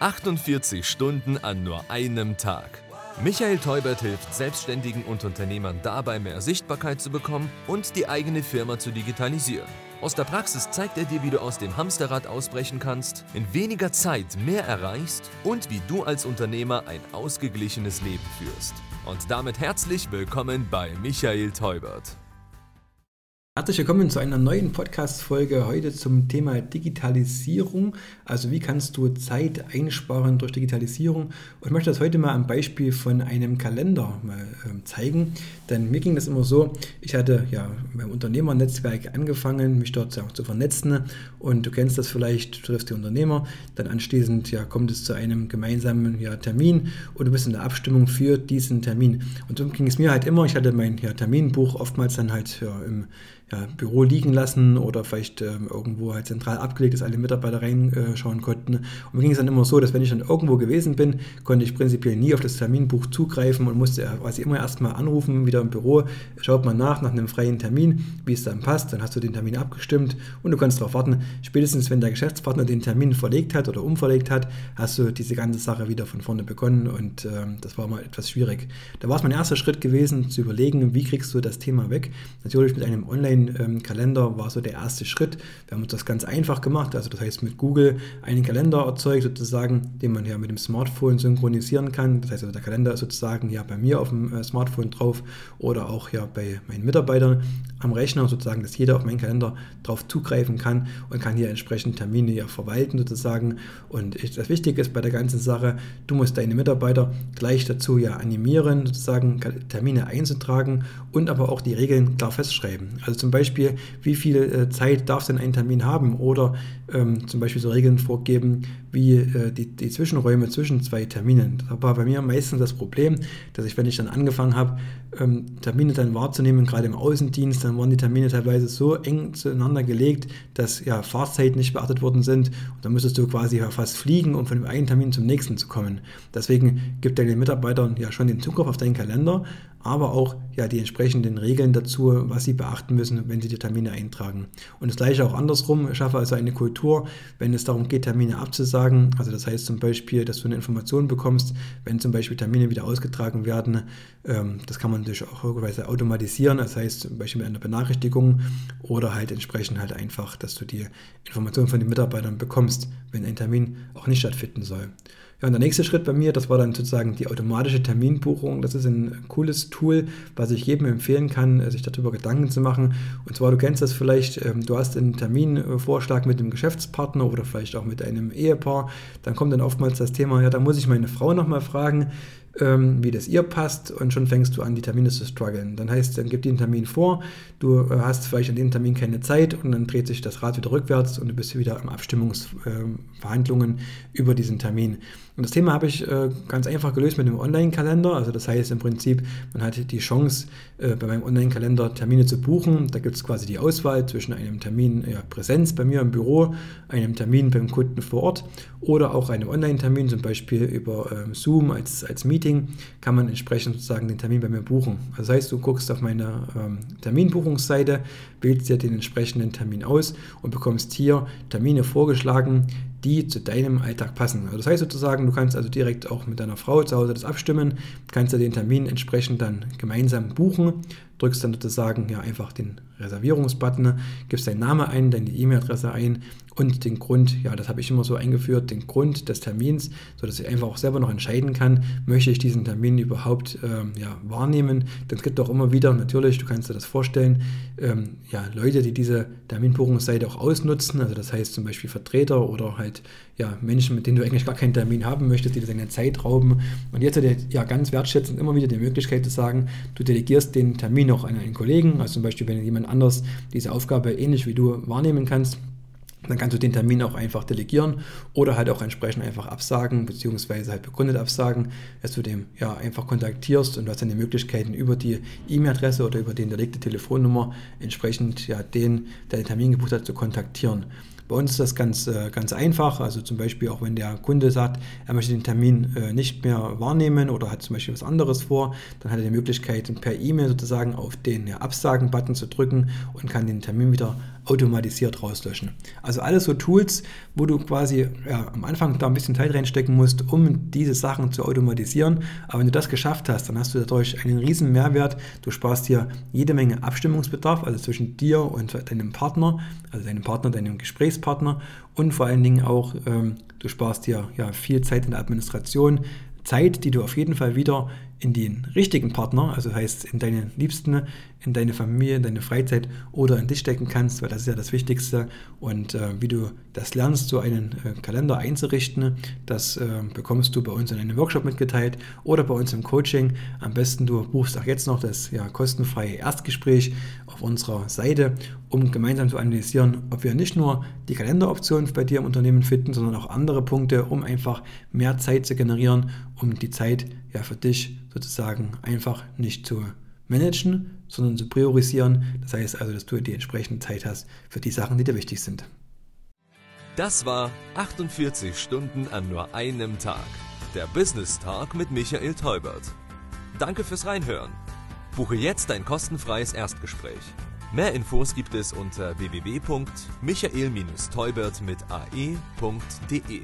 48 Stunden an nur einem Tag. Michael Teubert hilft Selbstständigen und Unternehmern dabei, mehr Sichtbarkeit zu bekommen und die eigene Firma zu digitalisieren. Aus der Praxis zeigt er dir, wie du aus dem Hamsterrad ausbrechen kannst, in weniger Zeit mehr erreichst und wie du als Unternehmer ein ausgeglichenes Leben führst. Und damit herzlich willkommen bei Michael Teubert. Herzlich willkommen zu einer neuen Podcast-Folge heute zum Thema Digitalisierung. Also, wie kannst du Zeit einsparen durch Digitalisierung? Und ich möchte das heute mal am Beispiel von einem Kalender mal äh, zeigen. Denn mir ging das immer so: Ich hatte ja beim Unternehmernetzwerk angefangen, mich dort zu vernetzen. Und du kennst das vielleicht, du triffst die Unternehmer. Dann anschließend ja, kommt es zu einem gemeinsamen ja, Termin und du bist in der Abstimmung für diesen Termin. Und so ging es mir halt immer. Ich hatte mein ja, Terminbuch oftmals dann halt ja, im ja, Büro liegen lassen oder vielleicht ähm, irgendwo halt zentral abgelegt, dass alle Mitarbeiter reinschauen konnten. Und mir ging es dann immer so, dass wenn ich dann irgendwo gewesen bin, konnte ich prinzipiell nie auf das Terminbuch zugreifen und musste quasi immer erstmal anrufen, wieder im Büro, schaut mal nach, nach einem freien Termin, wie es dann passt, dann hast du den Termin abgestimmt und du kannst darauf warten, spätestens wenn der Geschäftspartner den Termin verlegt hat oder umverlegt hat, hast du diese ganze Sache wieder von vorne begonnen und ähm, das war mal etwas schwierig. Da war es mein erster Schritt gewesen, zu überlegen, wie kriegst du das Thema weg. Natürlich mit einem Online- Online-Kalender war so der erste Schritt. Wir haben uns das ganz einfach gemacht, also das heißt mit Google einen Kalender erzeugt sozusagen, den man ja mit dem Smartphone synchronisieren kann. Das heißt also der Kalender ist sozusagen ja bei mir auf dem äh, Smartphone drauf oder auch ja bei meinen Mitarbeitern am Rechner sozusagen, dass jeder auf meinen Kalender drauf zugreifen kann und kann hier entsprechend Termine ja verwalten sozusagen. Und das Wichtige ist bei der ganzen Sache, du musst deine Mitarbeiter gleich dazu ja animieren, sozusagen Termine einzutragen und aber auch die Regeln klar festschreiben. Also zum zum Beispiel, wie viel äh, Zeit darf denn ein Termin haben oder ähm, zum Beispiel so Regeln vorgeben, wie äh, die, die, Zwischenräume zwischen zwei Terminen. Das war bei mir meistens das Problem, dass ich, wenn ich dann angefangen habe, ähm, Termine dann wahrzunehmen, gerade im Außendienst, dann waren die Termine teilweise so eng zueinander gelegt, dass ja Fahrzeiten nicht beachtet worden sind und dann müsstest du quasi ja fast fliegen, um von dem einen Termin zum nächsten zu kommen. Deswegen gibt deinen Mitarbeitern ja schon den Zugriff auf deinen Kalender, aber auch ja die entsprechenden Regeln dazu, was sie beachten müssen, wenn sie die Termine eintragen. Und das gleiche auch andersrum, schaffe also eine Kultur, wenn es darum geht, Termine abzusagen. Also das heißt zum Beispiel, dass du eine Information bekommst, wenn zum Beispiel Termine wieder ausgetragen werden. Ähm, das kann man natürlich auch irgendweise automatisieren, das heißt zum Beispiel mit einer Benachrichtigung oder halt entsprechend halt einfach, dass du die Informationen von den Mitarbeitern bekommst, wenn ein Termin auch nicht stattfinden soll. Ja, und der nächste Schritt bei mir, das war dann sozusagen die automatische Terminbuchung. Das ist ein cooles Tool, was ich jedem empfehlen kann, sich darüber Gedanken zu machen. Und zwar, du kennst das vielleicht, ähm, du hast einen Terminvorschlag mit einem Geschäftspartner oder vielleicht auch mit einem Ehepaar. Dann kommt dann oftmals das Thema, ja, da muss ich meine Frau nochmal fragen, ähm, wie das ihr passt und schon fängst du an, die Termine zu strugglen. Dann heißt, dann gib dir einen Termin vor, du äh, hast vielleicht an dem Termin keine Zeit und dann dreht sich das Rad wieder rückwärts und du bist wieder im Abstimmungsverhandlungen äh, über diesen Termin. Und das Thema habe ich äh, ganz einfach gelöst mit einem Online-Kalender. Also das heißt im Prinzip, man hat die Chance, äh, bei meinem Online-Kalender Termine zu buchen. Da gibt es quasi die Auswahl zwischen einem Termin ja, Präsenz bei mir im Büro, einem Termin beim Kunden vor Ort oder auch einem Online-Termin, zum Beispiel über ähm, Zoom als, als Meeting, kann man entsprechend sozusagen den Termin bei mir buchen. Das heißt, du guckst auf meine ähm, Terminbuchungsseite, wählst dir den entsprechenden Termin aus und bekommst hier Termine vorgeschlagen, die zu deinem Alltag passen. Also das heißt sozusagen, du kannst also direkt auch mit deiner Frau zu Hause das abstimmen, kannst du den Termin entsprechend dann gemeinsam buchen, drückst dann sozusagen ja einfach den Reservierungsbutton, gibst deinen Namen ein, deine E-Mail-Adresse ein und den Grund, ja, das habe ich immer so eingeführt, den Grund des Termins, sodass ich einfach auch selber noch entscheiden kann, möchte ich diesen Termin überhaupt ähm, ja, wahrnehmen. Denn es gibt auch immer wieder, natürlich, du kannst dir das vorstellen, ähm, ja, Leute, die diese Terminbuchungsseite auch ausnutzen, also das heißt zum Beispiel Vertreter oder halt ja, Menschen, mit denen du eigentlich gar keinen Termin haben möchtest, die dir deine Zeit rauben. Und jetzt hat er ja ganz wertschätzend immer wieder die Möglichkeit zu sagen, du delegierst den Termin auch an einen Kollegen, also zum Beispiel, wenn jemand anders diese Aufgabe ähnlich wie du wahrnehmen kannst, dann kannst du den Termin auch einfach delegieren oder halt auch entsprechend einfach absagen, beziehungsweise halt begründet absagen, dass du dem ja einfach kontaktierst und du hast dann die Möglichkeiten über die E-Mail-Adresse oder über die hinterlegte Telefonnummer entsprechend ja den, der den Termin gebucht hat, zu kontaktieren. Bei uns ist das ganz, äh, ganz einfach. Also zum Beispiel auch wenn der Kunde sagt, er möchte den Termin äh, nicht mehr wahrnehmen oder hat zum Beispiel was anderes vor, dann hat er die Möglichkeit, per E-Mail sozusagen auf den Absagen-Button zu drücken und kann den Termin wieder automatisiert rauslöschen. Also alles so Tools, wo du quasi ja, am Anfang da ein bisschen Zeit reinstecken musst, um diese Sachen zu automatisieren. Aber wenn du das geschafft hast, dann hast du dadurch einen riesen Mehrwert. Du sparst dir jede Menge Abstimmungsbedarf, also zwischen dir und deinem Partner, also deinem Partner, deinem Gesprächspartner und vor allen Dingen auch, ähm, du sparst dir ja viel Zeit in der Administration, Zeit, die du auf jeden Fall wieder in den richtigen Partner, also heißt in deine Liebsten, in deine Familie, in deine Freizeit oder in dich stecken kannst, weil das ist ja das Wichtigste. Und äh, wie du das lernst, so einen äh, Kalender einzurichten, das äh, bekommst du bei uns in einem Workshop mitgeteilt oder bei uns im Coaching. Am besten du buchst auch jetzt noch das ja, kostenfreie Erstgespräch auf unserer Seite, um gemeinsam zu analysieren, ob wir nicht nur die Kalenderoptionen bei dir im Unternehmen finden, sondern auch andere Punkte, um einfach mehr Zeit zu generieren, um die Zeit ja für dich sozusagen einfach nicht zu managen, sondern zu priorisieren. Das heißt also, dass du die entsprechende Zeit hast für die Sachen, die dir wichtig sind. Das war 48 Stunden an nur einem Tag. Der Business Talk mit Michael Teubert. Danke fürs Reinhören. Buche jetzt dein kostenfreies Erstgespräch. Mehr Infos gibt es unter www.michael-teubert mit ae.de.